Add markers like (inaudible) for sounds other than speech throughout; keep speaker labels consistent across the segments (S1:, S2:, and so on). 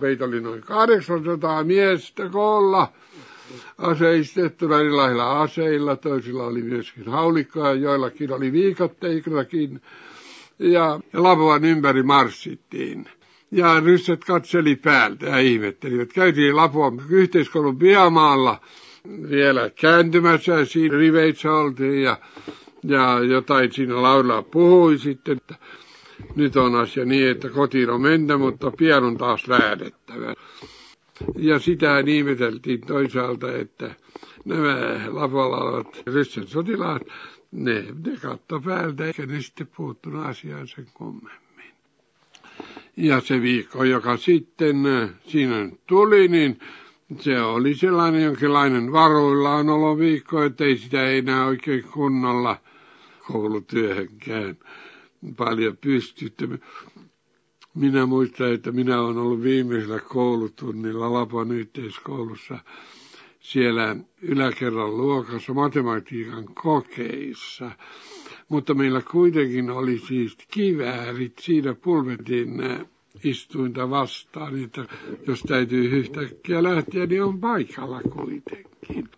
S1: Meitä oli noin 800 miestä koolla aseistettuna erilaisilla aseilla. Toisilla oli myöskin haulikkoja, joillakin oli viikatteikakin. Ja Lapuan ympäri marssittiin. Ja ryssät katseli päältä ja ihmettelivät. Käytiin Lapuan yhteiskoulun piamaalla vielä kääntymässä. Siinä riveissä oltiin ja, ja jotain siinä laulaa puhui sitten, että nyt on asia niin, että kotiin on mentä, mutta pian on taas lähdettävä. Ja sitä ihmeteltiin toisaalta, että nämä Lapualla olevat ryssän sotilaat, ne, ne katto päältä, eikä ne sitten puuttunut asiaan sen kummemmin. Ja se viikko, joka sitten siinä tuli, niin se oli sellainen jonkinlainen varuillaan viikko, että ei sitä enää oikein kunnolla koulutyöhönkään paljon pystytty. Minä muistan, että minä olen ollut viimeisellä koulutunnilla Lapon yhteiskoulussa siellä yläkerran luokassa matematiikan kokeissa. Mutta meillä kuitenkin oli siis kiväärit siinä pulvetin istuinta vastaan, että jos täytyy yhtäkkiä lähteä, niin on paikalla kuitenkin.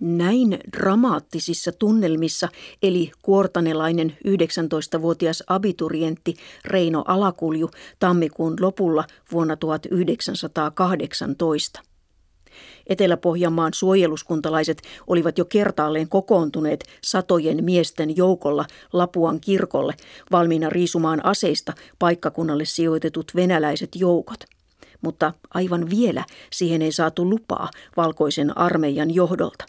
S2: Näin dramaattisissa tunnelmissa eli kuortanelainen 19-vuotias abiturientti Reino Alakulju tammikuun lopulla vuonna 1918. Etelä-Pohjanmaan suojeluskuntalaiset olivat jo kertaalleen kokoontuneet satojen miesten joukolla Lapuan kirkolle valmiina riisumaan aseista paikkakunnalle sijoitetut venäläiset joukot. Mutta aivan vielä siihen ei saatu lupaa valkoisen armeijan johdolta.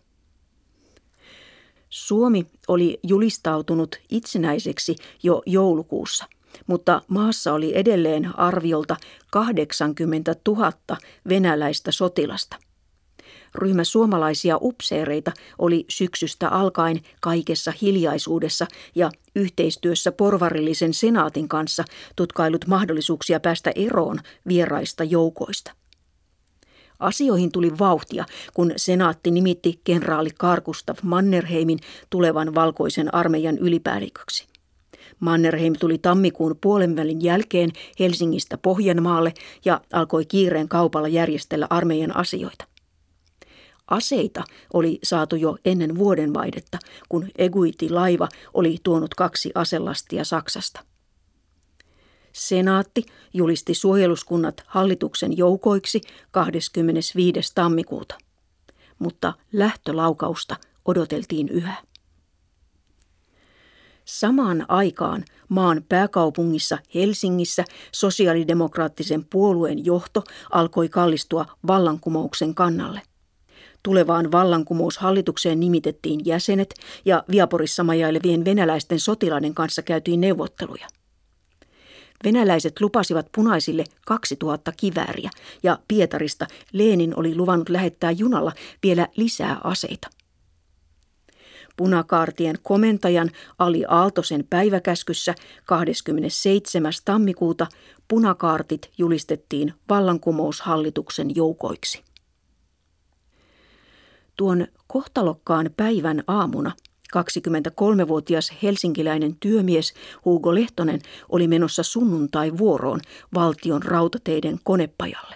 S2: Suomi oli julistautunut itsenäiseksi jo joulukuussa, mutta maassa oli edelleen arviolta 80 000 venäläistä sotilasta. Ryhmä suomalaisia upseereita oli syksystä alkaen kaikessa hiljaisuudessa ja yhteistyössä porvarillisen senaatin kanssa tutkailut mahdollisuuksia päästä eroon vieraista joukoista. Asioihin tuli vauhtia, kun senaatti nimitti kenraali Karkustav Mannerheimin tulevan valkoisen armeijan ylipäälliköksi. Mannerheim tuli tammikuun puolenvälin jälkeen Helsingistä Pohjanmaalle ja alkoi kiireen kaupalla järjestellä armeijan asioita. Aseita oli saatu jo ennen vuodenvaihdetta, kun Eguiti-laiva oli tuonut kaksi aselastia Saksasta. Senaatti julisti suojeluskunnat hallituksen joukoiksi 25. tammikuuta, mutta lähtölaukausta odoteltiin yhä. Samaan aikaan maan pääkaupungissa Helsingissä sosiaalidemokraattisen puolueen johto alkoi kallistua vallankumouksen kannalle. Tulevaan vallankumoushallitukseen nimitettiin jäsenet ja Viaporissa majailevien venäläisten sotilaiden kanssa käytiin neuvotteluja. Venäläiset lupasivat punaisille 2000 kivääriä ja Pietarista Leenin oli luvannut lähettää junalla vielä lisää aseita. Punakaartien komentajan Ali Aaltosen päiväkäskyssä 27. tammikuuta punakaartit julistettiin vallankumoushallituksen joukoiksi. Tuon kohtalokkaan päivän aamuna 23-vuotias helsinkiläinen työmies Hugo Lehtonen oli menossa sunnuntai-vuoroon valtion rautateiden konepajalle.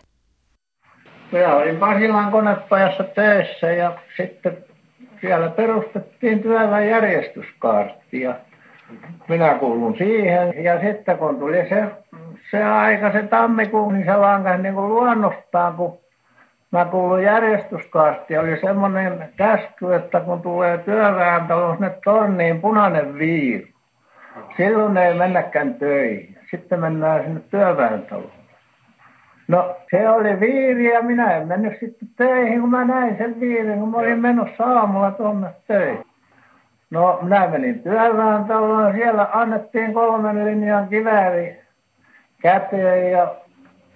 S3: Minä olin Pasilan konepajassa töissä ja sitten siellä perustettiin työväenjärjestyskaartti ja minä kuulun siihen. Ja sitten kun tuli se, se aika, se tammikuun, niin se lankas niin kuin luonnostaan, kun mä kuulun järjestyskaartti. Oli semmoinen käsky, että kun tulee työväentalo sinne torniin punainen viiru. Silloin ei mennäkään töihin. Sitten mennään sinne työväentaloon. No se oli viiri ja minä en mennyt sitten töihin, kun mä näin sen viirin, kun mä olin menossa aamulla tuonne töihin. No minä menin työväentaloon, siellä annettiin kolmen linjan kivääri käteen ja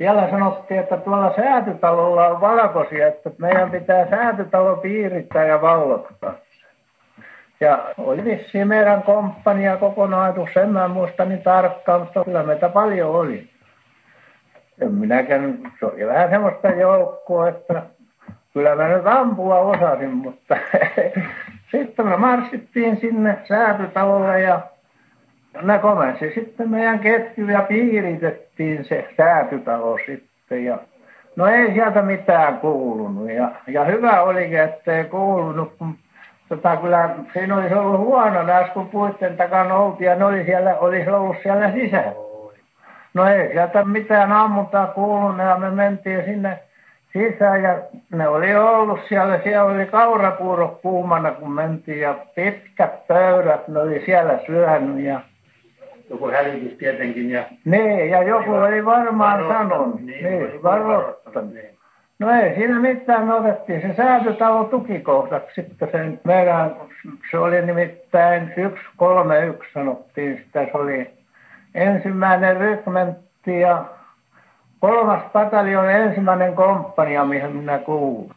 S3: siellä sanottiin, että tuolla säätytalolla on valkoisia, että meidän pitää säätytalo piirittää ja vallottaa. Ja oli vissiin meidän komppania kokonaisuus, en mä muista niin tarkkaan, mutta kyllä meitä paljon oli. En minäkään, se oli vähän semmoista joukkoa, että kyllä mä nyt ampua osasin, mutta (laughs) sitten me marssittiin sinne säätytalolle ja Ne komensi sitten meidän ketju ja piiritettiin se säätytalo sitten ja no ei sieltä mitään kuulunut ja, ja hyvä olikin, ettei kuulunut, kun tota, kyllä siinä olisi ollut huono näis, kun puitten takana oltiin ja ne oli siellä, olisi ollut siellä sisällä. No ei sieltä mitään ammuntaa kuulunut ja me mentiin sinne sisään ja ne oli ollut siellä, siellä oli kaurapuuro kuumana kun mentiin ja pitkät pöydät ne oli siellä syönyt ja
S4: joku hälytys tietenkin. Ja...
S3: Niin, ja joku oli varmaan sanonut, niin, niin varoittanut. Niin. No ei siinä mitään, me otettiin se säätötalo tukikohdaksi sitten sen meidän, se oli nimittäin 131 sanottiin sitä, se oli ensimmäinen rykmentti ja kolmas pataljon ensimmäinen komppania, mihin minä kuulun.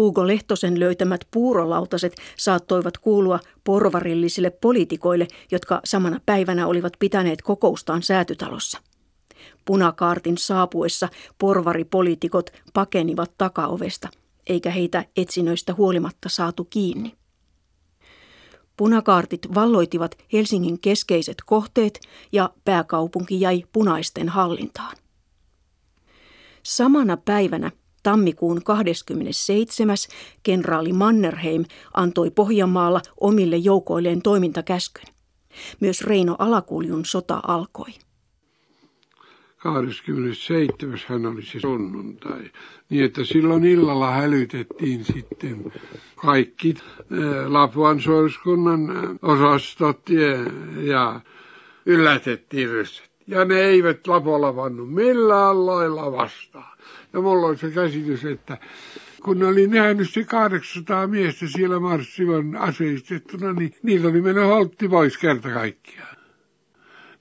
S2: Hugo Lehtosen löytämät puurolautaset saattoivat kuulua porvarillisille poliitikoille, jotka samana päivänä olivat pitäneet kokoustaan säätytalossa. Punakaartin saapuessa porvaripoliitikot pakenivat takaovesta, eikä heitä etsinöistä huolimatta saatu kiinni. Punakaartit valloitivat Helsingin keskeiset kohteet ja pääkaupunki jäi punaisten hallintaan. Samana päivänä tammikuun 27. kenraali Mannerheim antoi Pohjanmaalla omille joukoilleen toimintakäskyn. Myös Reino Alakuljun sota alkoi.
S1: 27. hän oli se sunnuntai. Niin että silloin illalla hälytettiin sitten kaikki eh, Lapuan suoriskunnan eh, osastot ja yllätettiin rysset. Ja ne eivät Lapolla vannu millään lailla vastaan. Ja mulla on se käsitys, että kun ne oli nähnyt se 800 miestä siellä marssivan aseistettuna, niin niillä oli mennyt holtti pois kerta kaikkiaan.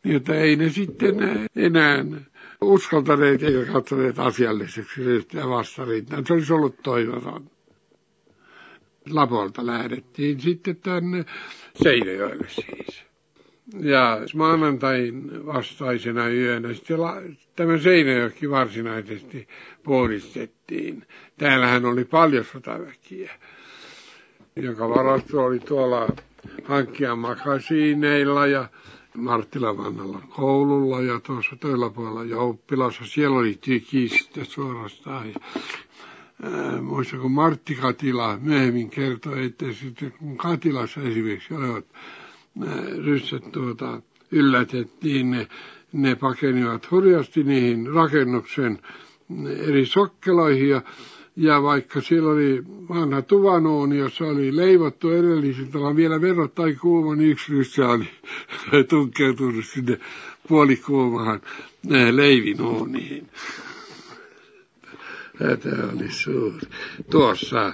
S1: Niin että ei ne sitten enää uskaltaneet eikä katsoneet asialliseksi ryhtyä vastarintaan. Se olisi ollut toivoton. Lapolta lähdettiin sitten tänne Seinäjoelle siis. Ja maanantain vastaisena yönä sitten la, tämä Seinäjoki varsinaisesti puhdistettiin. Täällähän oli paljon sotaväkiä, joka varasto oli tuolla hankkijan makasiineilla ja Marttila Vannalla koululla ja tuossa toilla puolella Jouppilassa. Siellä oli tykistä suorastaan. Ää, muista kun Martti Katila myöhemmin kertoi, että sitten kun Katilassa esimerkiksi olivat ryssät tuota, yllätettiin, ne, ne pakenivat hurjasti niihin rakennuksen eri sokkeloihin ja ja vaikka siellä oli vanha tuvanooni, jossa oli leivottu edellisiltä, vielä verrattain kuuma, niin yksi ryssä oli (laughs) tunkeutunut sinne puolikuumahan leivinooniin. Suuri. Tuossa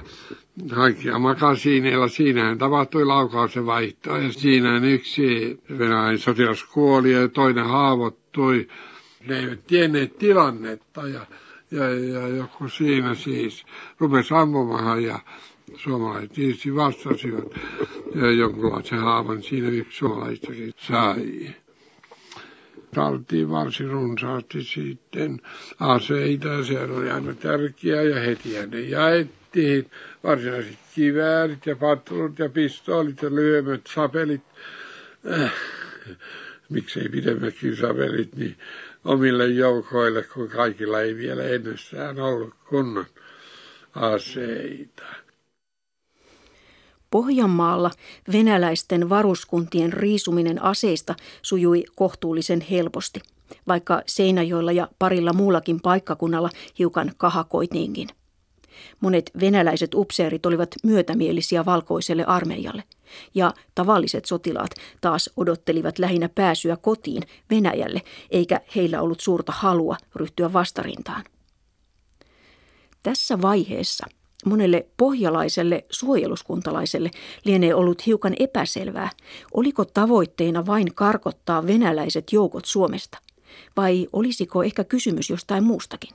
S1: hankkia makasiineilla, siinähän tapahtui laukauksen vaihto. Ja siinä yksi venäläinen sotilas kuoli ja toinen haavoittui. Ne eivät tienneet tilannetta ja ja, ja joku siinä siis rupesi ampumaan ja suomalaiset tietysti vastasivat ja jonkunlaisen haavan siinä yksi suomalaistakin sai. Saatiin varsin runsaasti sitten aseita ja se oli aina tärkeää ja heti ne jaettiin. Varsinaiset kiväärit ja patruunat ja pistoolit ja lyömät sapelit. Äh, miksei pidemmätkin sapelit, niin omille joukoille, kun kaikilla ei vielä ennestään ollut kunnon aseita.
S2: Pohjanmaalla venäläisten varuskuntien riisuminen aseista sujui kohtuullisen helposti, vaikka Seinäjoella ja parilla muullakin paikkakunnalla hiukan kahakoitiinkin. Monet venäläiset upseerit olivat myötämielisiä valkoiselle armeijalle, ja tavalliset sotilaat taas odottelivat lähinnä pääsyä kotiin Venäjälle, eikä heillä ollut suurta halua ryhtyä vastarintaan. Tässä vaiheessa monelle pohjalaiselle suojeluskuntalaiselle lienee ollut hiukan epäselvää, oliko tavoitteena vain karkottaa venäläiset joukot Suomesta, vai olisiko ehkä kysymys jostain muustakin.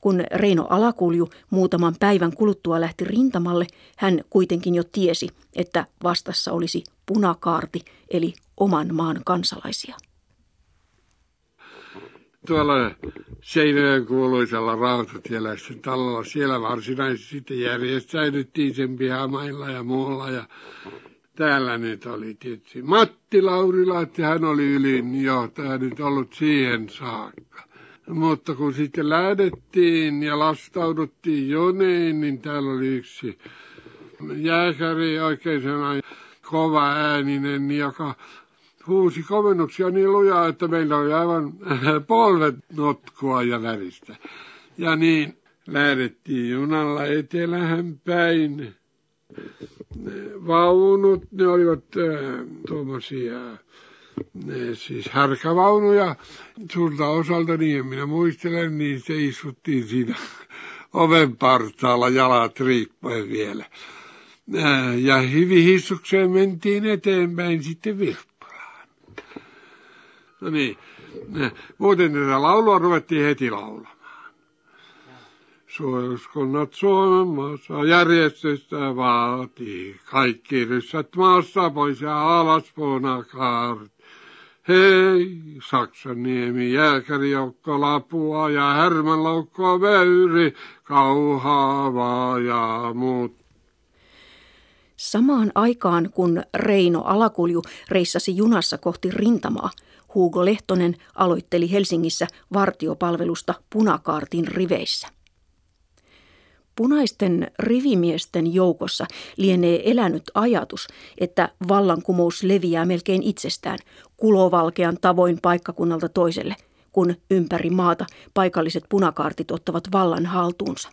S2: Kun Reino Alakulju muutaman päivän kuluttua lähti rintamalle, hän kuitenkin jo tiesi, että vastassa olisi punakaarti, eli oman maan kansalaisia.
S1: Tuolla Seinäjön kuuluisella rautatieläisten talolla, siellä varsinaisesti sitten järjestäydyttiin sen pihamailla ja muulla. Ja Täällä nyt oli tietysti Matti Laurila, että hän oli ylinjohtaja nyt ollut siihen saakka. Mutta kun sitten lähdettiin ja lastauduttiin joneen, niin täällä oli yksi jääkäri oikein sellainen kova ääninen, joka huusi komennuksia niin lujaa, että meillä oli aivan polvet notkua ja väristä. Ja niin lähdettiin junalla etelähän päin. Vaunut, ne olivat äh, tuommoisia siis härkävaunuja suurta osalta, niin minä muistelen, niin se istuttiin siinä (laughs) oven partaalla jalat riippuen vielä. Ja hissukseen mentiin eteenpäin sitten Virppalaan. No niin, muuten tätä laulua ruvettiin heti laulamaan. Suojuskonnat Suomen maassa järjestystä vaatii. Kaikki ryssät maassa pois ja alas punakaart. Hei, Saksan niemi, jääkärijoukko Lapua ja Härmänlaukko Vöyri, Kauhavaa ja muut.
S2: Samaan aikaan, kun Reino Alakulju reissasi junassa kohti rintamaa, Hugo Lehtonen aloitteli Helsingissä vartiopalvelusta punakaartin riveissä. Punaisten rivimiesten joukossa lienee elänyt ajatus, että vallankumous leviää melkein itsestään kulovalkean tavoin paikkakunnalta toiselle, kun ympäri maata paikalliset punakaartit ottavat vallan haltuunsa.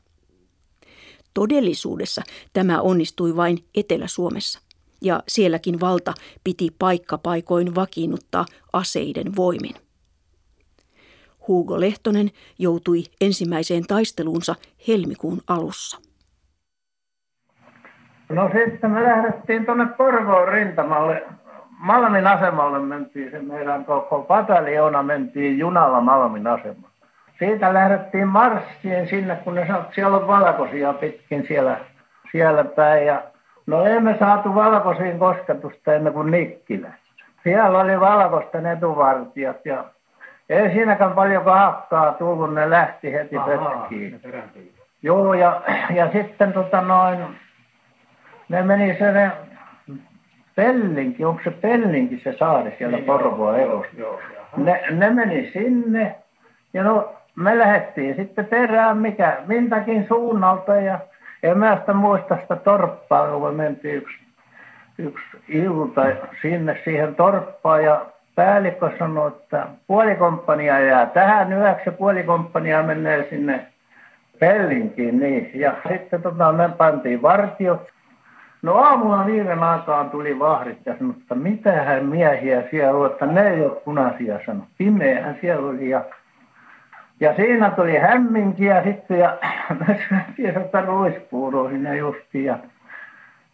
S2: Todellisuudessa tämä onnistui vain Etelä-Suomessa, ja sielläkin valta piti paikkapaikoin vakiinnuttaa aseiden voimin. Hugo Lehtonen joutui ensimmäiseen taisteluunsa helmikuun alussa.
S3: No sitten me lähdettiin tuonne Porvoon rintamalle. Malmin asemalle mentiin, se meidän koko pataljona mentiin junalla Malmin asemalle. Siitä lähdettiin marssiin sinne, kun ne sanoivat, siellä on valkoisia pitkin siellä, siellä päin. Ja no emme saatu valkoisiin kosketusta ennen kuin Nikkilässä. Siellä oli valkoisten etuvartijat ja ei siinäkään paljon hakkaa tullut, ne lähti heti pötkiin. Joo, ja, ja sitten tota noin, ne meni se ne Pellinki, onko se Pellinki se saari siellä niin, Porvoa elosta? Ne, ne meni sinne, ja no me lähdettiin sitten perään mikä, mintäkin suunnalta, ja en mä sitä muista sitä torppaa, kun me mentiin yksi, yksi ilta sinne siihen torppaan, ja päällikkö sanoi, että puolikomppania jää tähän yöksi ja puolikomppania menee sinne Pellinkiin. Niin. Ja sitten tota, me pantiin vartiot. No aamulla viiden aikaan tuli vahdit ja sanoi, että mitähän miehiä siellä on, että ne ei ole punaisia sanoi. Pimeähän siellä oli ja, ja siinä tuli hämminkiä sitten ja (laughs) me syötiin sitä ruispuuroa sinne justiin ja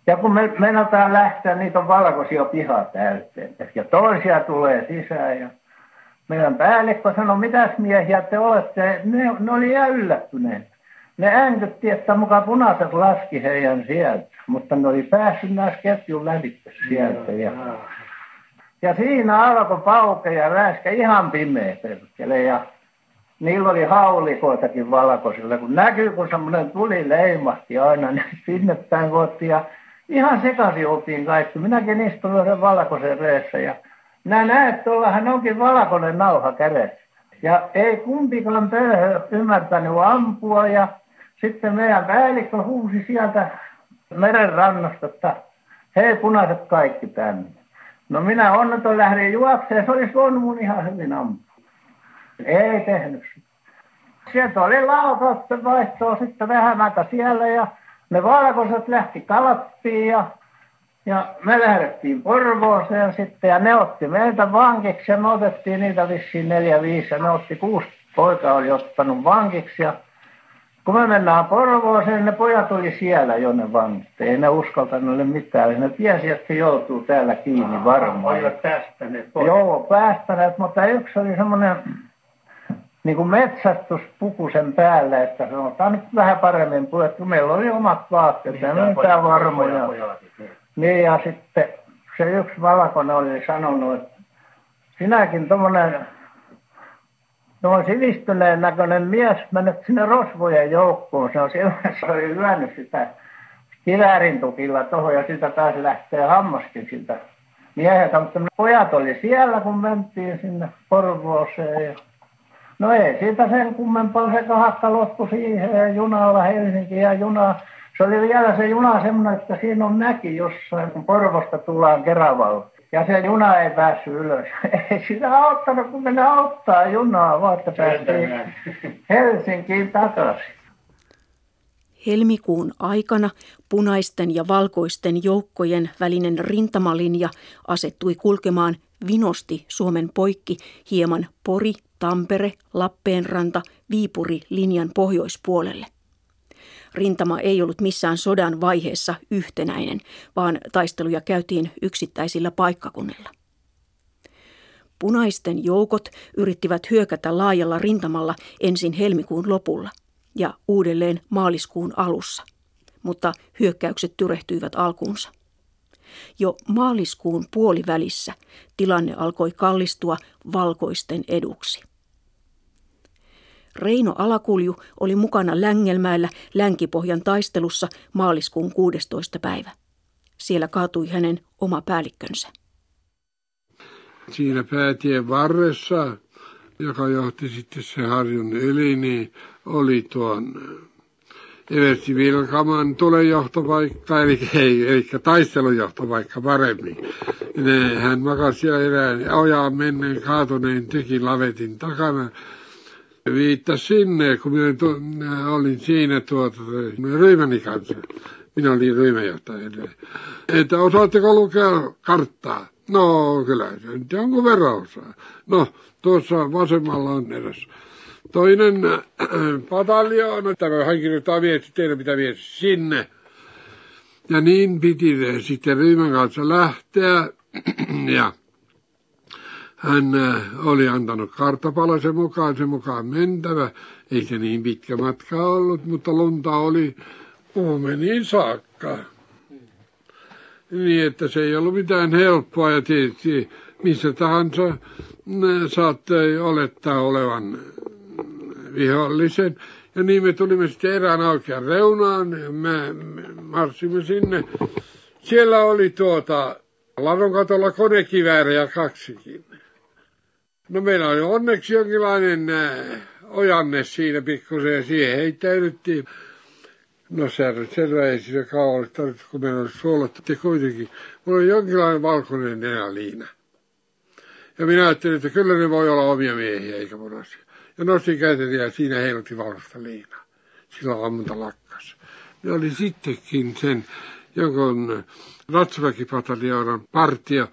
S3: ja kun me meinataan lähteä, niitä on valkoisia pihaa täyteen. Ja toisia tulee sisään. Ja meidän päällikkö sanoi, mitäs miehiä te olette. Ne, ne oli ihan yllättyneet. Ne äänkytti, että mukaan punaiset laski heidän sieltä. Mutta ne oli päässyt näissä ketjun lävitse sieltä. Ja, ja siinä alkoi pauke ja läskä ihan pimeä perkele. Ja niillä oli haulikoitakin valkoisilla. Kun näkyy, kun semmoinen tuli leimahti aina, niin (laughs) sinne päin koottiin. Ja ihan sekaisin oltiin kaikki. Minäkin istuin sen valkoisen reessä ja minä näen, että tuolla onkin valkoinen nauha kädessä. Ja ei kumpikaan pöyhö ymmärtänyt ampua ja sitten meidän päällikkö huusi sieltä meren rannasta, että hei punaiset kaikki tänne. No minä onneton lähdin juokseen, se olisi voinut mun ihan hyvin ampua. Ei tehnyt sitä. Sieltä oli laukautta vaihtoa sitten vähän aika siellä ja ne valkoiset lähti Kalappiin ja, ja me lähdettiin Porvooseen sitten ja ne otti meitä vankiksi ja me otettiin niitä vissiin neljä viisi ja ne otti kuusi poika oli ottanut vankiksi ja kun me mennään Porvooseen, ne pojat oli siellä jo ne vankit. Ei ne uskaltanut mitään. Ne tiesi, että joutuu täällä kiinni varmaan.
S4: Olivat päästäneet
S3: Joo, päästäneet, mutta yksi oli semmoinen niin kuin metsästyspuku sen päällä, että sanotaan nyt vähän paremmin puettu. Meillä oli omat vaatteet, ja mitään varmoja. Niin, ja sitten se yksi valkoinen oli sanonut, että sinäkin tuommoinen No sivistyneen näköinen mies menet sinne rosvojen joukkoon. Se on siellä, (laughs) se oli lyönyt sitä, kiväärin tukilla tuohon ja siltä taas lähtee hammaskin siltä mieheltä, mutta pojat oli siellä, kun mentiin sinne Porvooseen. Ja... No ei siitä sen kummempaa, se kahakka loppui siihen ja junalla Helsinki ja juna. Se oli vielä se juna semmoinen, että siinä on näki jossain, kun Porvosta tullaan Keravalle. Ja se juna ei päässyt ylös. (laughs) Ei sitä auttanut, kun mennä auttaa junaa, vaan että päästiin Helsinkiin takaisin.
S2: Helmikuun aikana punaisten ja valkoisten joukkojen välinen rintamalinja asettui kulkemaan vinosti Suomen poikki hieman Pori, Tampere, Lappeenranta, Viipuri linjan pohjoispuolelle. Rintama ei ollut missään sodan vaiheessa yhtenäinen, vaan taisteluja käytiin yksittäisillä paikkakunnilla. Punaisten joukot yrittivät hyökätä laajalla rintamalla ensin helmikuun lopulla ja uudelleen maaliskuun alussa, mutta hyökkäykset tyrehtyivät alkuunsa. Jo maaliskuun puolivälissä tilanne alkoi kallistua valkoisten eduksi. Reino Alakulju oli mukana Längelmäellä Länkipohjan taistelussa maaliskuun 16. päivä. Siellä kaatui hänen oma päällikkönsä.
S1: Siinä päätien varressa, joka johti sitten se harjun yli, niin oli tuon Eversti Vilkaman tulejohtopaikka, eli, ei, eli taistelujohtopaikka paremmin. Ne, hän makasi siellä erään ojaan menneen kaatuneen teki lavetin takana viittasi sinne, kun minä, to, minä olin siinä tuota, ryhmäni kanssa. Minä olin ryhmäjohtaja. Että osaatteko lukea karttaa? No kyllä, se nyt jonkun verran osaa. No, tuossa vasemmalla on eräs. Toinen äh, pataljoona, tämä hän kirjoittaa viesti, teidän pitää viesti sinne. Ja niin piti sitten ryhmän kanssa lähteä. ja hän äh, oli antanut karttapalasen mukaan, sen mukaan mentävä. Ei se niin pitkä matka ollut, mutta lunta oli uumeniin saakka. Niin, että se ei ollut mitään helppoa ja tietysti missä tahansa äh, saattoi olettaa olevan vihollisen. Ja niin me tulimme sitten erään oikean reunaan me marssimme sinne. Siellä oli tuota ladon katolla kaksikin. No meillä oli onneksi jonkinlainen äh, ojanne siinä pikkusen ja siihen heittäydyttiin. No se selvä ei siinä kauan olisi tarvittu, kun meillä olisi suolattu. Kuitenkin, mulla oli jonkinlainen valkoinen nenäliina. Ja minä ajattelin, että kyllä ne voi olla omia miehiä eikä mun asia. Ja nostin käteni ja siinä heilutti valkoista liinaa. Silloin ammunta lakkas. Ne oli sittenkin sen jonkun ratsaväkipataljoonan partio.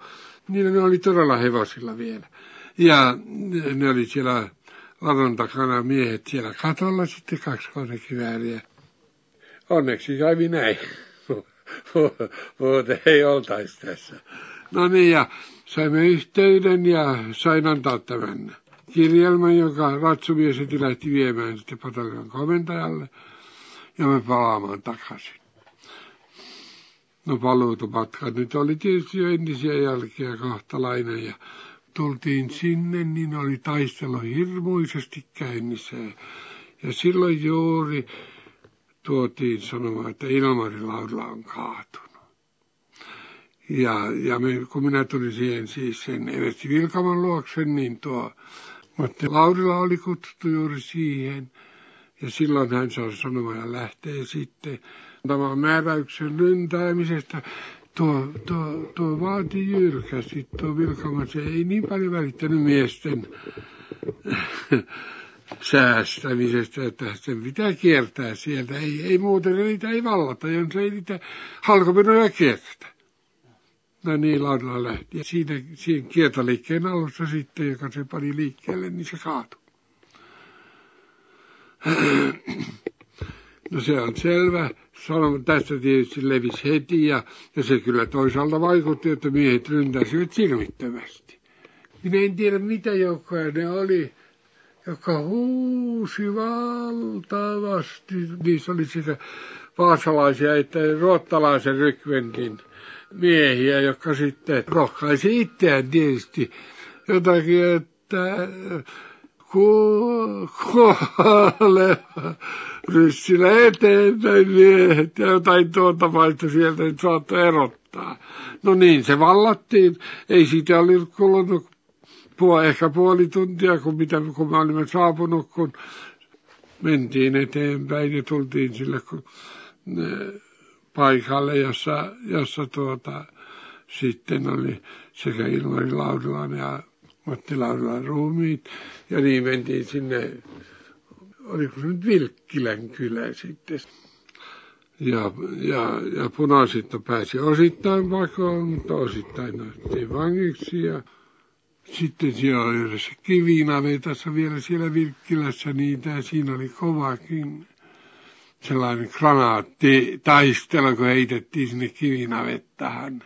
S1: Niillä ne oli todella hevosilla vielä. Ja ne oli siellä ladon takana miehet siellä katolla sitten kaksi konekivääriä. Onneksi kävi näin. (laughs) Muuten ei oltaisi tässä. No niin, ja saimme yhteyden ja sain antaa tämän kirjelmän, joka ratsumies lähti viemään sitten pataljon komentajalle. Ja me palaamaan takaisin. No paluutumatka nyt oli tietysti jo entisiä jälkiä kohtalainen ja tultiin sinne, niin oli taistelu hirmuisesti käynnissä. Ja silloin juuri tuotiin sanomaan, että Ilmari Laudla on kaatunut. Ja, ja me, kun minä tulin siihen siis sen Eversti Vilkaman luokse, niin tuo Matti Laudila oli kutsuttu juuri siihen. Ja silloin hän saa sanomaan ja lähtee sitten antamaan määräyksen ryntäämisestä tuo, tuo, tuo vaati jyrkästi, tuo Vilkama, se ei niin paljon välittänyt miesten (laughs) säästämisestä, että sen pitää kiertää sieltä. Ei, ei muuten niitä ei vallata, jos ei niitä halkopinoja kiertä. No niin, laudalla lähti. Ja siinä, siinä kiertoliikkeen alussa sitten, joka se pani liikkeelle, niin se kaatui. (clears throat) No se on selvä. Sanoma tästä tietysti levisi heti ja, ja se kyllä toisaalta vaikutti, että miehet ryntäsivät silmittömästi. Minä en tiedä mitä joukkoja ne oli, joka huusi valtavasti. Niissä oli sekä vaasalaisia että ruottalaisen rykventin miehiä, jotka sitten rohkaisi itseään tietysti jotakin, että kuole ryssillä eteenpäin miehet ja jotain tuota paista sieltä nyt saattoi erottaa. No niin, se vallattiin. Ei siitä oli kulunut puol, ehkä puoli tuntia, kun, mitä, kun me olimme saapunut, kun mentiin eteenpäin ja tultiin sille kun, ne, paikalle, jossa, jossa tuota, sitten oli sekä Ilmari Laurilan ja Matti ruumiit. Ja niin mentiin sinne, oliko se nyt Vilkkilän kylä sitten. Ja, ja, ja punaisitto pääsi osittain pakoon, mutta osittain otettiin vangiksi. Ja sitten siellä oli yhdessä kivinavetassa vielä siellä Vilkkilässä niitä ja siinä oli kovakin sellainen granaatti taistelu, kun heitettiin sinne kivinavettahan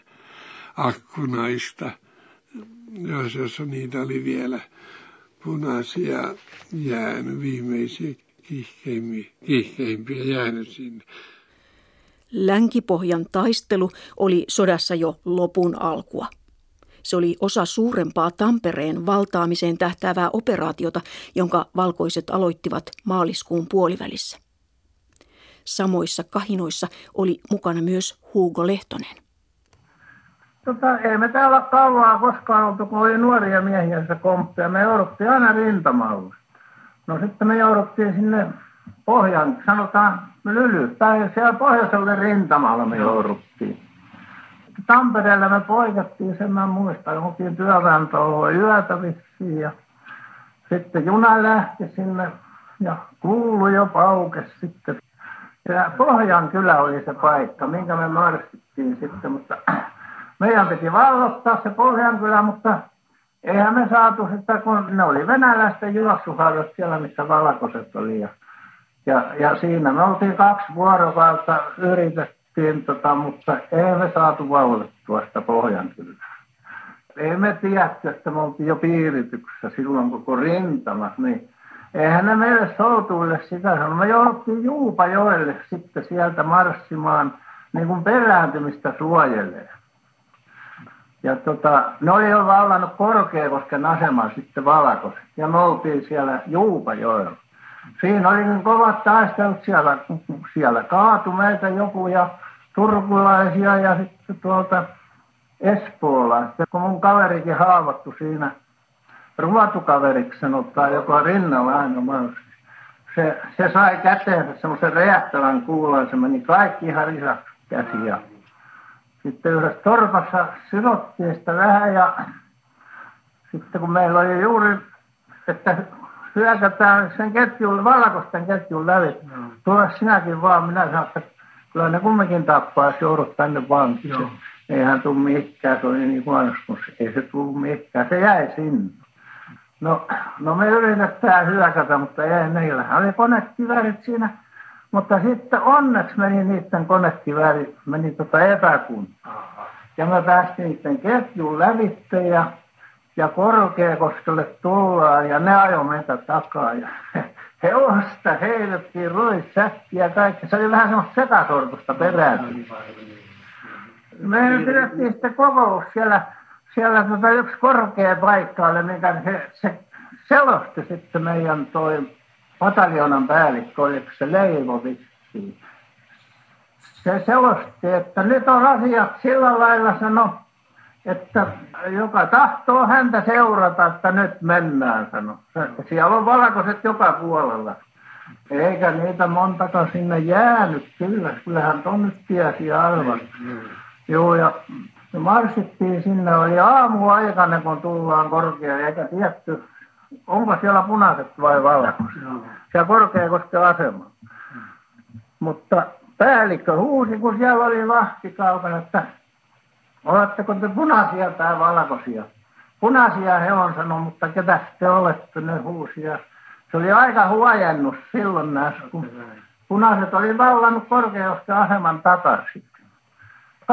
S1: akkunaista, jossa niitä oli vielä punaisia jäänyt, viimeisiä kihkeimpiä jäänyt sinne.
S2: Länkipohjan taistelu oli sodassa jo lopun alkua. Se oli osa suurempaa Tampereen valtaamiseen tähtäävää operaatiota, jonka valkoiset aloittivat maaliskuun puolivälissä. Samoissa kahinoissa oli mukana myös Hugo Lehtonen.
S3: Tota, ei me täällä kauaa koskaan oltu, kun oli nuoria miehiä se komppi, ja me jouduttiin aina rintamalle. No sitten me jouduttiin sinne pohjan, sanotaan Lylypäin, siellä pohjoiselle rintamalla me jouduttiin. Tampereella me poikattiin, sen mä muistan, oltiin työväentaloa yötä vissiin ja sitten juna lähti sinne ja kuulu jo paukes sitten. Ja Pohjan kylä oli se paikka, minkä me marssittiin sitten, mutta meidän piti vallottaa se Pohjan kylä, mutta eihän me saatu sitä, kun ne oli venäläisten juoksuharjat siellä, missä valkoiset oli. Ja, ja, ja siinä me oltiin kaksi vuorokautta yritettiin, tota, mutta ei me saatu vallottua sitä Pohjan kylää. Ei me tiedätty, että me oltiin jo piirityksessä silloin koko rintamat, niin eihän ne meille soutuille sitä sanonut. Me jouduttiin Juupajoelle sitten sieltä marssimaan niin kuin perääntymistä suojelee. Ja tota, ne oli jo vallannut Korkeakosken aseman sitten valkoiset. Ja me oltiin siellä Juupajoella. Siinä oli niin kovat taistelut siellä, siellä kaatu meitä joku ja turkulaisia ja sitten tuolta Espoolaista. Kun mun kaverikin haavoittui siinä ruotukaveriksi sanotaan, joka rinnalla aina. Se, se sai käteensä semmoisen räjähtävän kuulan, se meni kaikki ihan lisäksi käsiä. Sitten yhdessä torpassa sidottiin sitä vähän ja sitten kun meillä oli juuri, että hyökätään sen ketjun, valkoisten ketjun läpi, no. tule sinäkin vaan, minä sanoin, että kyllä ne kumminkin tappaa, jos joudut tänne vankiin. Eihän tule mihinkään, se oli niin huonosti, ei se tullut mihinkään, se jäi sinne. No, no me yritetään hyökätä, mutta ei meillähän oli konekiväärit siinä. Mutta sitten onneksi meni niiden konekiväärit, meni tota epäkuntoon. Ja me päästiin niiden ketjun lävitte ja, ja Korkeakoskelle tullaan ja ne ajoi meitä takaa. Ja (laughs) hevosta heitettiin ruissäkkiä ja kaikki. Se oli vähän semmoista sekasortusta perään. Me pidettiin sitten kokous siellä siellä tota yksi korkea paikka oli, mikä se, se selosti sitten meidän toi pataljonan päällikkö, oliko se Leivo vissiin. Se selosti, että nyt on asiat sillä lailla sano, että joka tahtoo häntä seurata, että nyt mennään, sano. Siellä on valkoiset joka puolella. Eikä niitä montaka sinne jäänyt, kyllä. Kyllähän ton nyt tiesi aivan. Joo, ja marssittiin sinne, oli aamuaikana, kun tullaan korkea, eikä tietty, onko siellä punaiset vai valkoiset. Siellä Korkeakosken asema. Mutta päällikkö huusi, kun siellä oli kaukana, että oletteko te punaisia tai valkoisia? Punaisia he on sanonut, mutta ketä te olette, ne huusia. Se oli aika huojennus silloin näissä, kun punaiset oli vallannut Korkeakosken aseman takaisin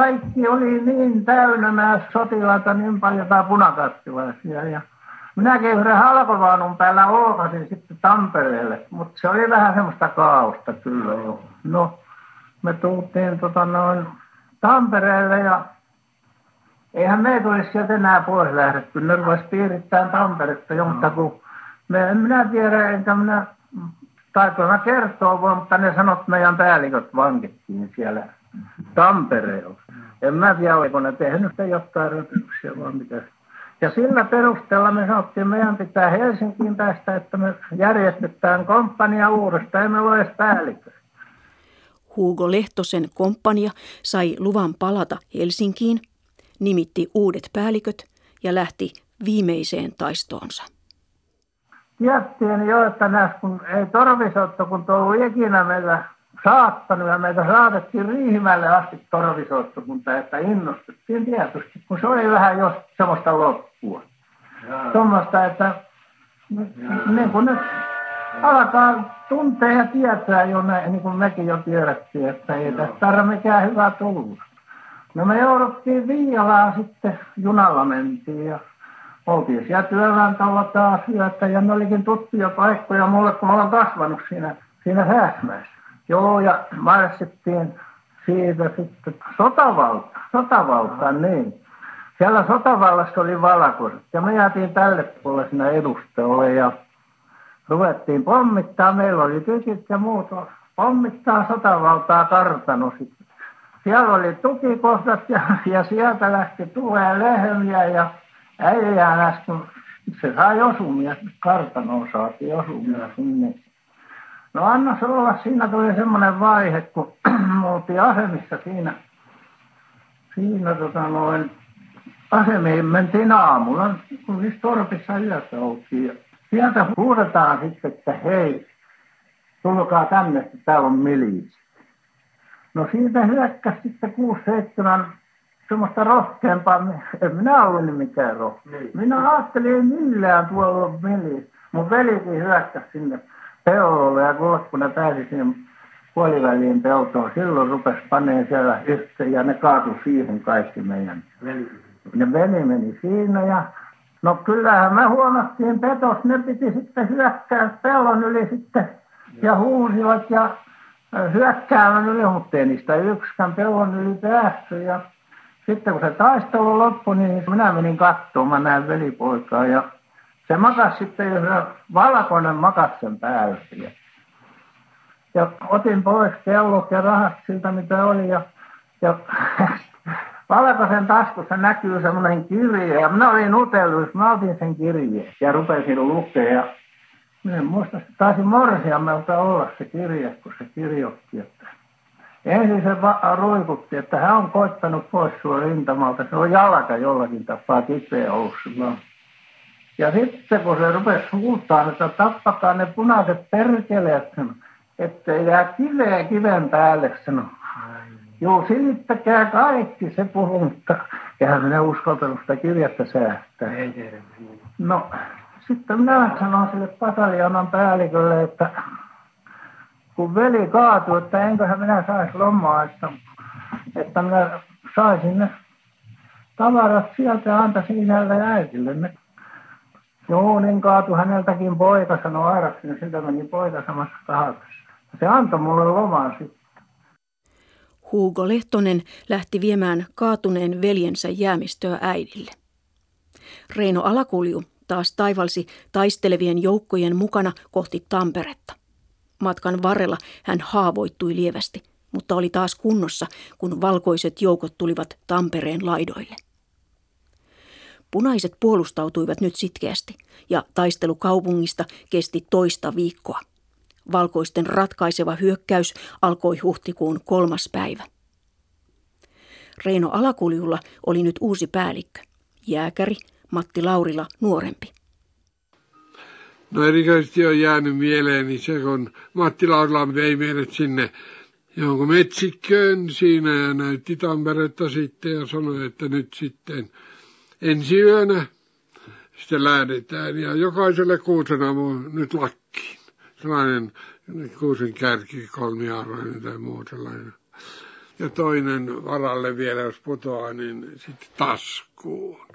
S3: kaikki oli niin täynnä nämä sotilaita niin paljon tai punakattilaisia. Ja minäkin yhden halkovaunun päällä ookasin sitten Tampereelle, mutta se oli vähän semmoista kaaosta kyllä jo. No, me tultiin tota noin Tampereelle ja eihän meitä olisi sieltä enää pois lähdetty. Ne rupesi piirittämään Tamperetta, jonka kun Me, en minä tiedä, enkä minä taitoina kertoa vaan, mutta ne sanot meidän päälliköt vankittiin siellä Tampereella. En mä tiedä, oliko ne tehnyt jotain röpyksiä vai mitä. Ja sillä perusteella me sanottiin, että meidän pitää Helsinkiin päästä, että me järjestetään komppania uudestaan, emme ole edes päällikkö.
S2: Hugo Lehtosen komppania sai luvan palata Helsinkiin, nimitti uudet päälliköt ja lähti viimeiseen taistoonsa.
S3: Tiedettiin jo, että näs, kun ei Torvisotto, kun tuo ikinä meitä saattanut ja meitä saatettiin Riihimäelle asti Torvisottokunta, että innostettiin tietysti, kun se oli vähän jos semmoista loppua. Tuommoista, että niin kuin nyt alkaa tuntea ja tietää jo näin, niin kuin mekin jo tiedettiin, että ei tästä tarvitse mikään hyvä tulla. No me jouduttiin Viialaan sitten, junalla mentiin ja oltiin siellä työväentalo taas yötä ja ne olikin tuttuja paikkoja mulle, kun mä olen kasvanut siinä, siinä Sääsmäessä. Joo, ja marssittiin siitä sitten sotavalta, sotavaltaan niin. Siellä sotavallassa oli valkoiset ja me jäätiin tälle puolelle siinä edustajalle ja ruvettiin pommittaa. Meillä oli tykit ja muut pommittaa sotavaltaa kartano. Siellä oli tukikohdat ja, ja sieltä lähti tulee lehmiä ja äijään äsken, se sai osumia, kartanoon saatiin osumia sinne. No anna olla, siinä tuli semmoinen vaihe, kun (clears throat) me oltiin asemissa siinä, siinä tota noin, asemiin mentiin aamulla, kun niissä torpissa yötä oltiin. Ja sieltä huudetaan sitten, että hei, tulkaa tänne, että täällä on miliisi. No siitä hyökkäsi sitten kuusi, seitsemän semmoista rohkeampaa, (laughs) en minä ollut niin mikään rohkea. Niin. Minä ajattelin, ei millään tuolla ole miliisi. Mun velikin hyökkäsi sinne pellolle ja kun ne pääsi sinne puoliväliin peltoon, silloin rupesi paneen siellä yhteen ja ne kaatui siihen kaikki meidän. Veli. Ne veli meni siinä ja no kyllähän me huomattiin petos, ne piti sitten hyökkää pellon yli sitten ja huusivat ja hyökkäämään yli, mutta ei niistä yksikään pellon yli päässyt ja sitten kun se taistelu loppui, niin minä menin katsomaan, mä näin velipoikaa ja se makas sitten, jos valkoinen makas sen päällä. Ja otin pois kellot ja rahat siltä, mitä oli. Ja, ja (laughs) valkoisen taskussa näkyy semmoinen kirje. Ja minä olin utellut, mä otin sen kirjeen ja rupesin lukea. Ja minä en muista, että taisi morsiamelta olla se kirje, kun se kirjoitti, että ensin se ruikutti, että hän on koittanut pois sua rintamalta. Se on jalka jollakin tapaa kipeä ollut. Ja sitten kun se rupesi huutaa, että tappakaa ne punaiset perkeleet, ettei jää kiveä kiven päälle, sanoi. Joo, silittäkää kaikki, se puhuu, mutta eihän minä uskaltanut sitä kirjasta säästää. Ei No, sitten minä sanoin sille pataljonan päällikölle, että kun veli kaatui, että enköhän minä saisi lomaa, että, että minä saisin ne tavarat sieltä ja antaisin isälle ja äitille ne Joo, niin kaatui häneltäkin poika, sanoi Airaksi, niin siltä meni poika samassa kahakassa. Se antoi mulle loman sitten.
S2: Hugo Lehtonen lähti viemään kaatuneen veljensä jäämistöä äidille. Reino Alakulju taas taivalsi taistelevien joukkojen mukana kohti Tamperetta. Matkan varrella hän haavoittui lievästi, mutta oli taas kunnossa, kun valkoiset joukot tulivat Tampereen laidoille. Punaiset puolustautuivat nyt sitkeästi ja taistelu kaupungista kesti toista viikkoa. Valkoisten ratkaiseva hyökkäys alkoi huhtikuun kolmas päivä. Reino Alakuljulla oli nyt uusi päällikkö, jääkäri Matti Laurila nuorempi.
S1: No erikoisesti on jäänyt mieleeni se, kun Matti Laurila vei meidät sinne jonkun metsikköön siinä ja näytti Tamperetta sitten ja sanoi, että nyt sitten ensi yönä sitten lähdetään ja jokaiselle kuusen aamu nyt lakkiin. Sellainen kuusen kärki, kolmiarvoinen tai muu sellainen. Ja toinen varalle vielä, jos putoaa, niin sitten taskuun.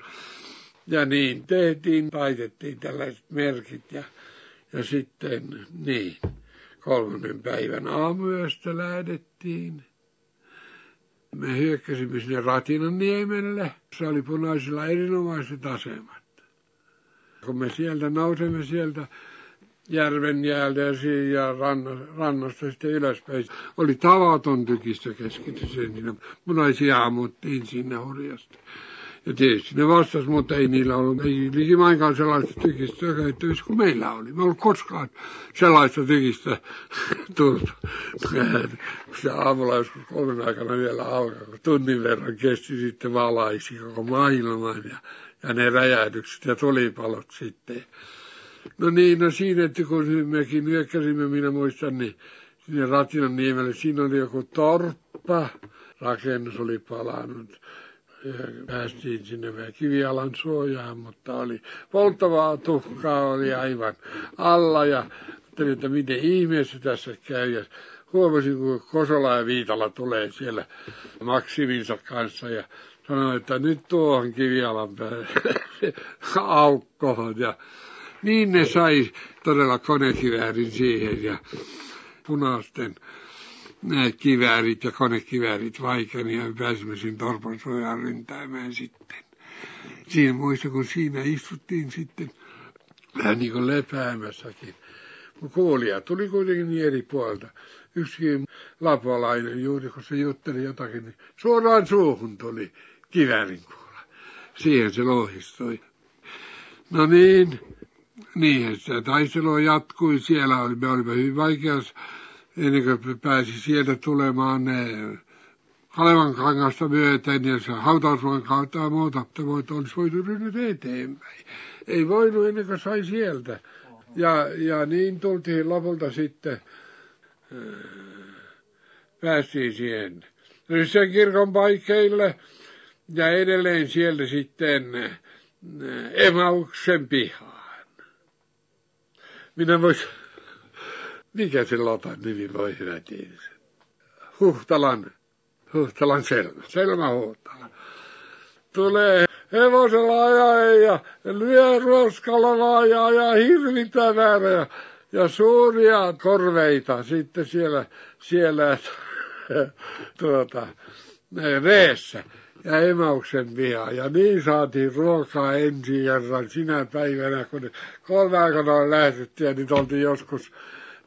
S1: Ja niin tehtiin, taitettiin tällaiset merkit ja, ja sitten niin, kolmannen päivän aamuyöstä lähdettiin me hyökkäsimme sinne Ratinan niemelle. Se oli punaisilla erinomaiset asemat. Kun me sieltä nousemme sieltä järven jäältä ja, ja rannasta sitten ylöspäin. Oli tavaton tykistö keskitys siinä. Munaisia ammuttiin sinne hurjasti. Ja tietysti ne vastas, mutta ei niillä ollut, ei likimainkaan sellaista tykistöä käyttävissä kuin meillä oli. Me ollut koskaan sellaista tykistä (laughs) tullut. Se aamulla joskus kolmen aikana vielä alkaa, kun tunnin verran kesti sitten valaisi koko maailman ja, ja ne räjähdykset ja tulipalot sitten. No niin, no siinä, että kun mekin nyökkäsimme, minä muistan, niin sinne Ratinan niemelle, siinä oli joku torppa, rakennus oli palannut päästiin sinne kivialan suojaan, mutta oli polttavaa tuhkaa oli aivan alla ja ajattelin, että miten ihmeessä tässä käy. Ja huomasin, kun Kosola ja Viitala tulee siellä Maksiminsa kanssa ja sanoi, että nyt tuohon kivialan päälle (laughs) aukkoon. Ja niin ne sai todella konekiväärin siihen ja punaisten kiväärit ja konekiväärit vaikeni ja pääsimme siinä torpan ryntäimään sitten. Siinä muista, kun siinä istuttiin sitten vähän niin kuin lepäämässäkin. Kuulia tuli kuitenkin niin eri puolta. Yksikin lapolainen juuri, kun se jutteli jotakin, niin suoraan suuhun tuli kiväärin kuula. Siihen se lohistui. No niin, niinhän sitä taistelua jatkui. Siellä oli, me olimme hyvin vaikeassa ennen kuin pääsi sieltä tulemaan ne Kalevan kangasta myöten ja se hautausmaan kautta ja muuta, että voit, olisi voitu ryhdyä eteenpäin. Ei voinut ennen kuin sai sieltä. Ja, ja niin tultiin lopulta sitten, äh, päästiin siihen sen kirkon paikkeille ja edelleen sieltä sitten äh, Emauksen pihaan. Minä voisin mikä se lotan nimi voi hyvä tiedä? Huhtalan, Huhtalan Selma, Selma Huhtala. Tulee hevosella ajaa ja lyö ruoskalla ja, ja hirvittää väärä ja, ja suuria korveita sitten siellä, siellä (laughs) tuota, reessä ja emauksen viha. Ja niin saatiin ruokaa ensi kerran sinä päivänä, kun kolme aikana lähdettiin nyt oltiin joskus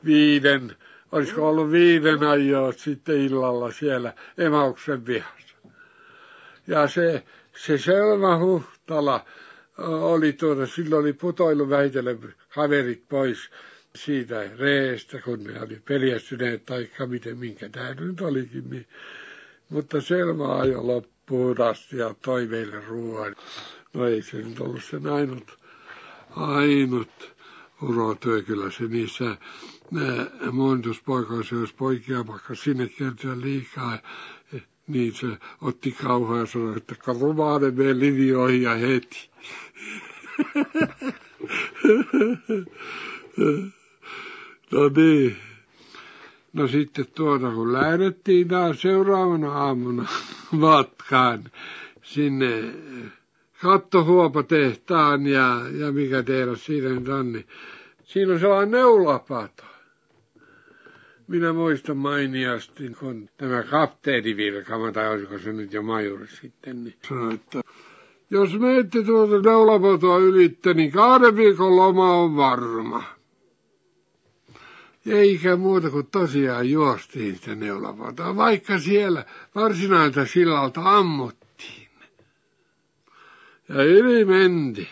S1: viiden, olisiko ollut viiden ajoa sitten illalla siellä Emauksen vihassa. Ja se, se Selma Huhtala oli tuota, silloin oli putoilu väitellen kaverit pois siitä reestä, kun ne oli peljästyneet, tai miten, minkä tämä nyt olikin. Niin. Mutta Selma ajoi loppuun asti ja toi meille ruoan. No ei se nyt ollut sen ainut, ainut urotyö, kyllä se niissä muonituspoikaissa, jos poikia vaikka sinne kertyä liikaa, niin se otti kauhaa ja sanoi, että karumaane mene linjoihin ja heti. (laughs) no niin. No sitten tuota, kun lähdettiin taas seuraavana aamuna (laughs) matkaan sinne kattohuopatehtaan ja, ja mikä tehdä siinä nyt on, niin siinä on sellainen neulapato minä muistan mainiasti, kun tämä kapteeni Virkama, tai olisiko se nyt jo majuri sitten, niin sanoi, että jos menette tuota neulapotoa ylitte, niin kahden viikon loma on varma. Eikä muuta kuin tosiaan juostiin sitä neulapotoa, vaikka siellä varsinaiselta sillalta ammuttiin. Ja yli menti.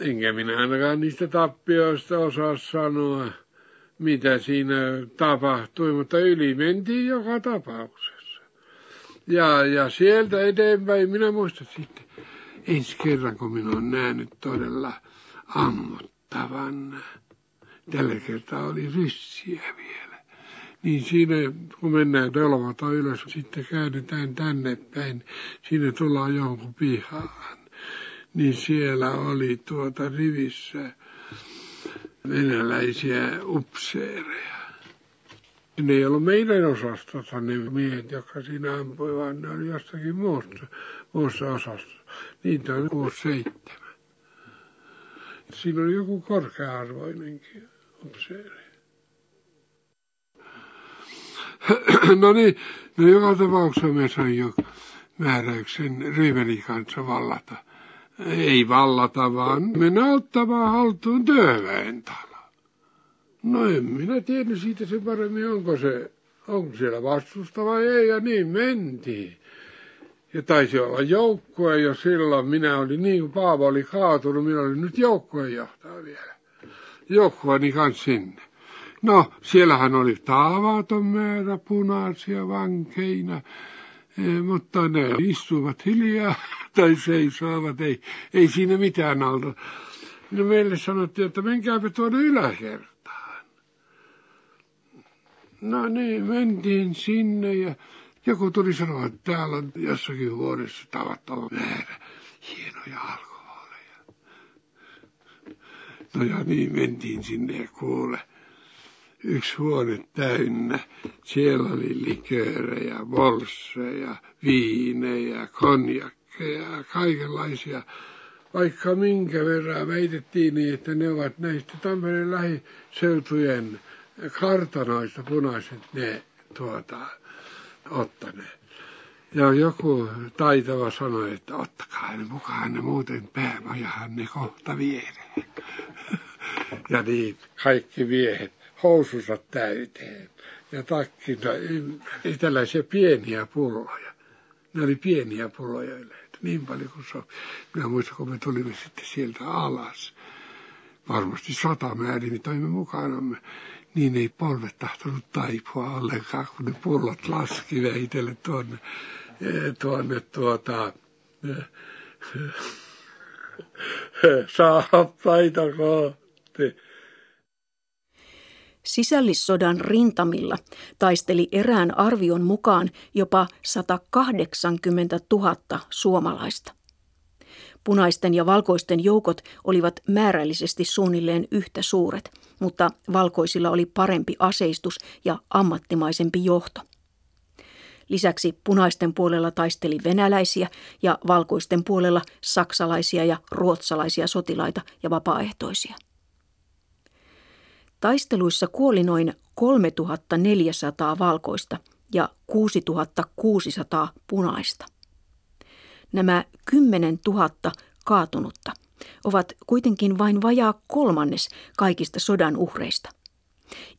S1: Enkä minä ainakaan niistä tappioista osaa sanoa mitä siinä tapahtui, mutta yli mentiin joka tapauksessa. Ja, ja sieltä eteenpäin minä muistan sitten ensi kerran, kun minä olen nähnyt todella ammottavan. Tällä kertaa oli ryssiä vielä. Niin siinä, kun mennään Dolmata ylös, sitten käännetään tänne päin, sinne tullaan jonkun pihaan. Niin siellä oli tuota rivissä venäläisiä upseereja. Ne ei ollut meidän osastossa ne miehet, jotka siinä ampui, vaan ne oli jostakin muusta, muusta osastossa. Niitä kuusi seitsemän. Siinä oli joku korkea-arvoinenkin. No niin, no joka tapauksessa me sain jo määräyksen Ryymeni kanssa vallata Ei vallata, vaan mennä ottamaan haltuun työväentalo. No en minä tiedä siitä se paremmin, onko se, onko siellä vastusta vai ei, ja niin mentiin. Ja taisi olla joukkue jo silloin. Minä olin niin kuin Paavo oli kaatunut, minä olin nyt joukkueenjohtaja vielä. Joukkueeni kanssa sinne. No, siellähän oli taavaton määrä punaisia vankeina, e, mutta ne istuivat hiljaa (laughs) tai seisoivat, ei, ei siinä mitään alta. No meille sanottiin, että menkääpä tuonne yläkertaan. No niin, mentiin sinne ja joku tuli sanoa, että täällä on jossakin huoneessa tavattoman määrä hienoja alkoholeja. No ja niin mentiin sinne ja kuule yksi huone täynnä. Siellä oli liköörejä, bolsseja, viinejä, konjakkeja, kaikenlaisia. Vaikka minkä verran väitettiin niin, että ne ovat näistä Tampereen lähiseutujen kartanoista punaiset ne tuota, ottaneet. Ja joku taitava sanoi, että ottakaa ne mukaan, ne muuten päämajahan ne kohta viedään. ja niin, kaikki miehet housunsa täyteen ja takkinsa. Tällaisia pieniä pulloja. Ne oli pieniä pulloja yleensä, niin paljon kuin sopi. Minä muistan, kun me tulimme sitten sieltä alas. Varmasti sata määrin, niin toimme mukanamme. Niin ei polvet tahtonut taipua ollenkaan, kun ne pullot laski veitelle tuonne, tuonne tuota, saappaita kohti.
S2: Sisällissodan rintamilla taisteli erään arvion mukaan jopa 180 000 suomalaista. Punaisten ja valkoisten joukot olivat määrällisesti suunnilleen yhtä suuret, mutta valkoisilla oli parempi aseistus ja ammattimaisempi johto. Lisäksi punaisten puolella taisteli venäläisiä ja valkoisten puolella saksalaisia ja ruotsalaisia sotilaita ja vapaaehtoisia. Taisteluissa kuoli noin 3400 valkoista ja 6600 punaista. Nämä 10 000 kaatunutta ovat kuitenkin vain vajaa kolmannes kaikista sodan uhreista.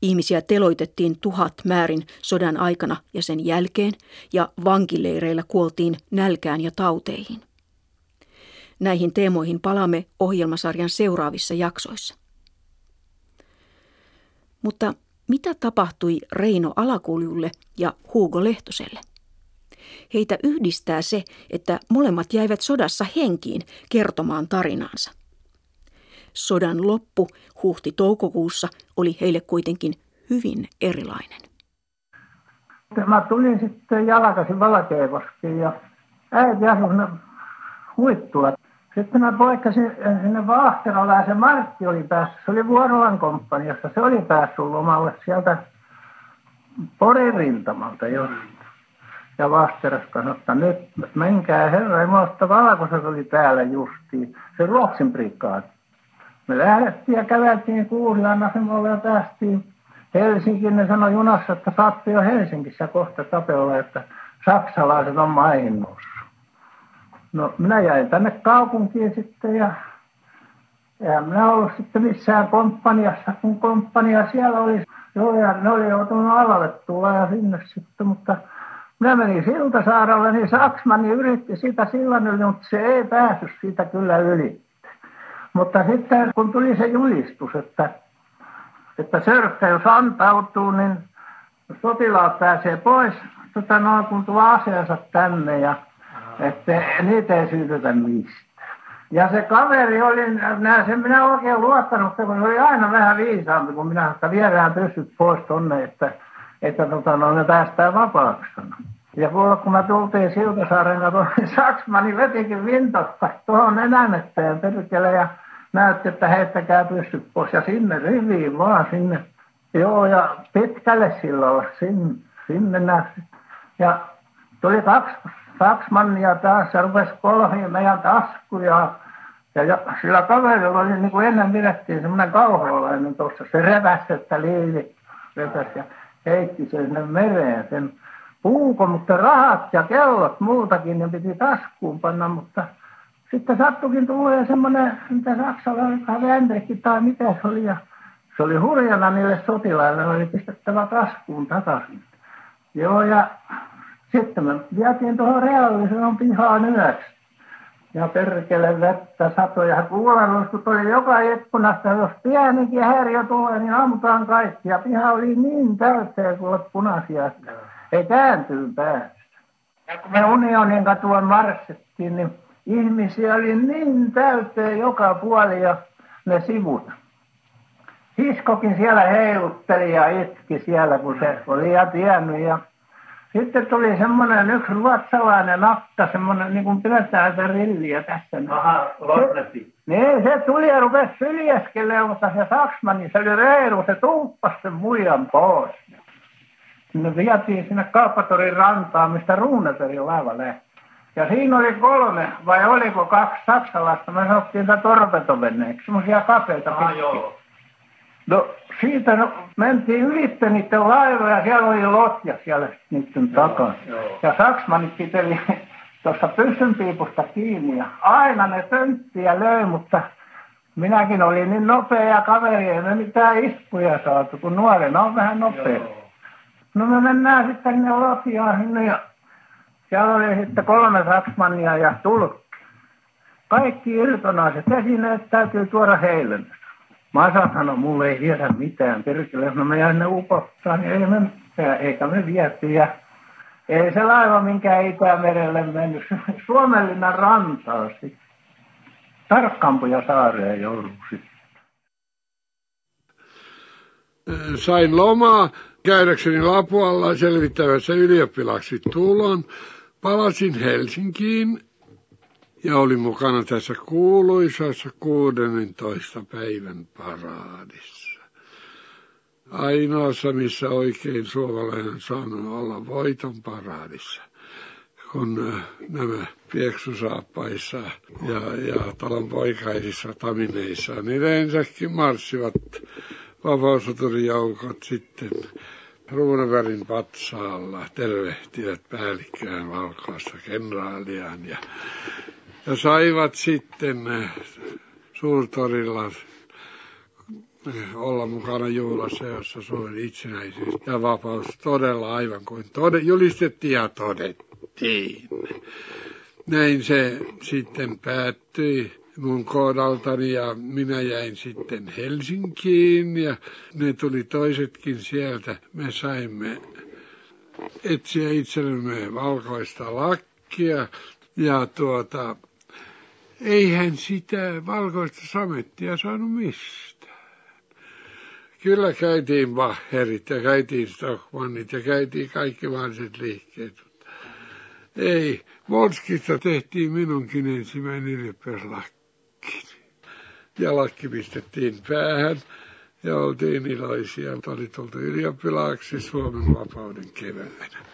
S2: Ihmisiä teloitettiin tuhat määrin sodan aikana ja sen jälkeen, ja vankileireillä kuoltiin nälkään ja tauteihin. Näihin teemoihin palaamme ohjelmasarjan seuraavissa jaksoissa. Mutta mitä tapahtui Reino Alakuljulle ja Hugo Lehtoselle? Heitä yhdistää se, että molemmat jäivät sodassa henkiin kertomaan tarinansa. Sodan loppu huhti-toukokuussa oli heille kuitenkin hyvin erilainen.
S3: Mä tulin sitten jalkaisin Valkeakoskiin ja äiti asui huittua. Sitten mä poikkasin sinne Vaahteralaan ja se Martti oli päässyt, se oli Vuorolan komppaniassa, se oli päässyt lomalle sieltä Porin rintamalta jo. Ja Vahteras sanoi, että nyt menkää herra Jumalasta, Valkoiset oli täällä justiin, se Ruotsin prikaati. Me lähdettiin ja käveltiin Kuusilan asemalle ja päästiin Helsinkiin. Ne sanoi junassa, että saatte jo Helsingissä kohta tapella, että saksalaiset on maihin noussut. No minä jäin tänne kaupunkiin sitten ja ja minä ollut sitten missään komppaniassa, kun komppania siellä oli. Joo, ja ne oli joutunut alalle tulla ja sinne sitten, mutta minä menin Siltasaarelle, niin Saksmani yritti sitä sillan yli, mutta se ei päässyt siitä kyllä yli. Mutta sitten kun tuli se julistus, että, että sörkkä jos antautuu, niin sotilaat pääsee pois, tota, noin kun tuo aseensa tänne ja että niitä ei syytetä mistään. Ja se kaveri oli, minä, sen minä oikein luottanut, kun se oli aina vähän viisaampi kuin minä, että viedään pyssyt pois tonne, että, että tota, no, ne päästään vapaaksi. Ja kuule, kun mä tultiin Siltasaaren kanssa, niin Saksmani vetikin vintosta tuohon enänetteen perkele ja näytti, että heittäkää pyssyt pois. Ja sinne riviin vaan sinne. Joo, ja pitkälle silloin sinne, sinne nähty. Ja tuli kaksi kaksi mannia taas ja rupesi kolhimaan meidän taskuja. Ja, ja sillä kaverilla oli niin kuin ennen pidettiin semmoinen kauhalainen tuossa. Se reväsi, että liivi repäsi ja heitti sen sinne mereen sen puuko, mutta rahat ja kellot muutakin ne piti taskuun panna, mutta sitten sattukin tulee semmoinen, mitä saksalainen Vendrikki tai mitä se oli, ja se oli hurjana niille sotilaille, ne oli pistettävä taskuun takaisin. Joo, ja sitten me vietiin tuohon reaalliseen pihaan yöksi. Ja perkele vettä satoja. Kuulanostut oli joka ikkunasta. Jos pienikin häiriö tulee, niin ammutaan kaikki. Ja piha oli niin täyteen, kun olet punaisia. Ei kääntyy päästä. Ja kun me unionin katua marssittiin, niin ihmisiä oli niin täyteen joka puoli ja ne sivut. Hiskokin siellä heilutteli ja itki siellä, kun se oli ja tiennyt. Ja sitten tuli semmoinen yksi ruotsalainen akka, semmoinen niin kuin pidetään se rilliä tässä.
S4: Aha, Lornetti.
S3: Niin, se tuli ja rupesi syljeskelemaan, mutta se Saksman, niin se oli reilu, se tuuppasi sen muijan pois. Sinne vietiin sinne Kauppatorin rantaan, mistä Ruuneperin laiva lähti. Ja siinä oli kolme, vai oliko kaksi saksalaista, me sanottiin sitä torpetovenneeksi, semmoisia kapeita
S4: Ah, joo.
S3: No siitä no, mentiin ylitte niiden laivoja, siellä oli lotja siellä niiden takana.
S4: joo.
S3: Ja Saksmanit piteli (laughs) tuossa pyssynpiipusta kiinni ja aina ne ja löi, mutta minäkin olin niin nopea kaveri, ei me mitään iskuja saatu, kun nuorena on vähän nopea.
S4: Joo.
S3: No me mennään sitten sinne lotjaan sinne ja siellä oli sitten kolme saksmannia ja tulkki. Kaikki irtonaiset esineet täytyy tuoda heille. Mä sanoin, no mulle ei viedä mitään, perkele, no me ne upottaa, niin ei me mitään, eikä me viety. Ja ei se laiva minkään Itämerelle mennyt, Suomenlinnan rantaa sitten. Tarkkampuja saareen joudun sitten.
S1: Sain lomaa käydäkseni Lapualla selvittämässä ylioppilaksi tulon. Palasin Helsinkiin ja olin mukana tässä kuuluisassa 16. päivän paraadissa. Ainoassa, missä oikein suomalainen saanut olla voiton paraadissa kun äh, nämä pieksusaappaissa ja, ja talon poikaisissa tamineissa, niin yleensäkin marssivat vapausotorijoukot sitten Ruunevärin patsaalla tervehtivät päällikköään valkoista kenraaliaan. Ja, ja saivat sitten äh, suurtorilla äh, olla mukana juhlassa, jossa Suomen itsenäisyys ja vapaus todella aivan kuin tode, julistettiin ja todettiin. Näin se sitten päättyi mun kohdaltani ja minä jäin sitten Helsinkiin ja ne tuli toisetkin sieltä. Me saimme etsiä itsellemme valkoista lakkia ja tuota, eihän sitä valkoista samettia saanut mistään. Kyllä käytiin Bacherit ja käytiin Stockmannit ja käytiin kaikki mahdolliset liikkeet. Ei, Volskista tehtiin minunkin ensimmäinen ylioppilaslakki. Ja lakki pistettiin päähän ja oltiin iloisia. Oli tultu ylioppilaaksi Suomen vapauden keväänä.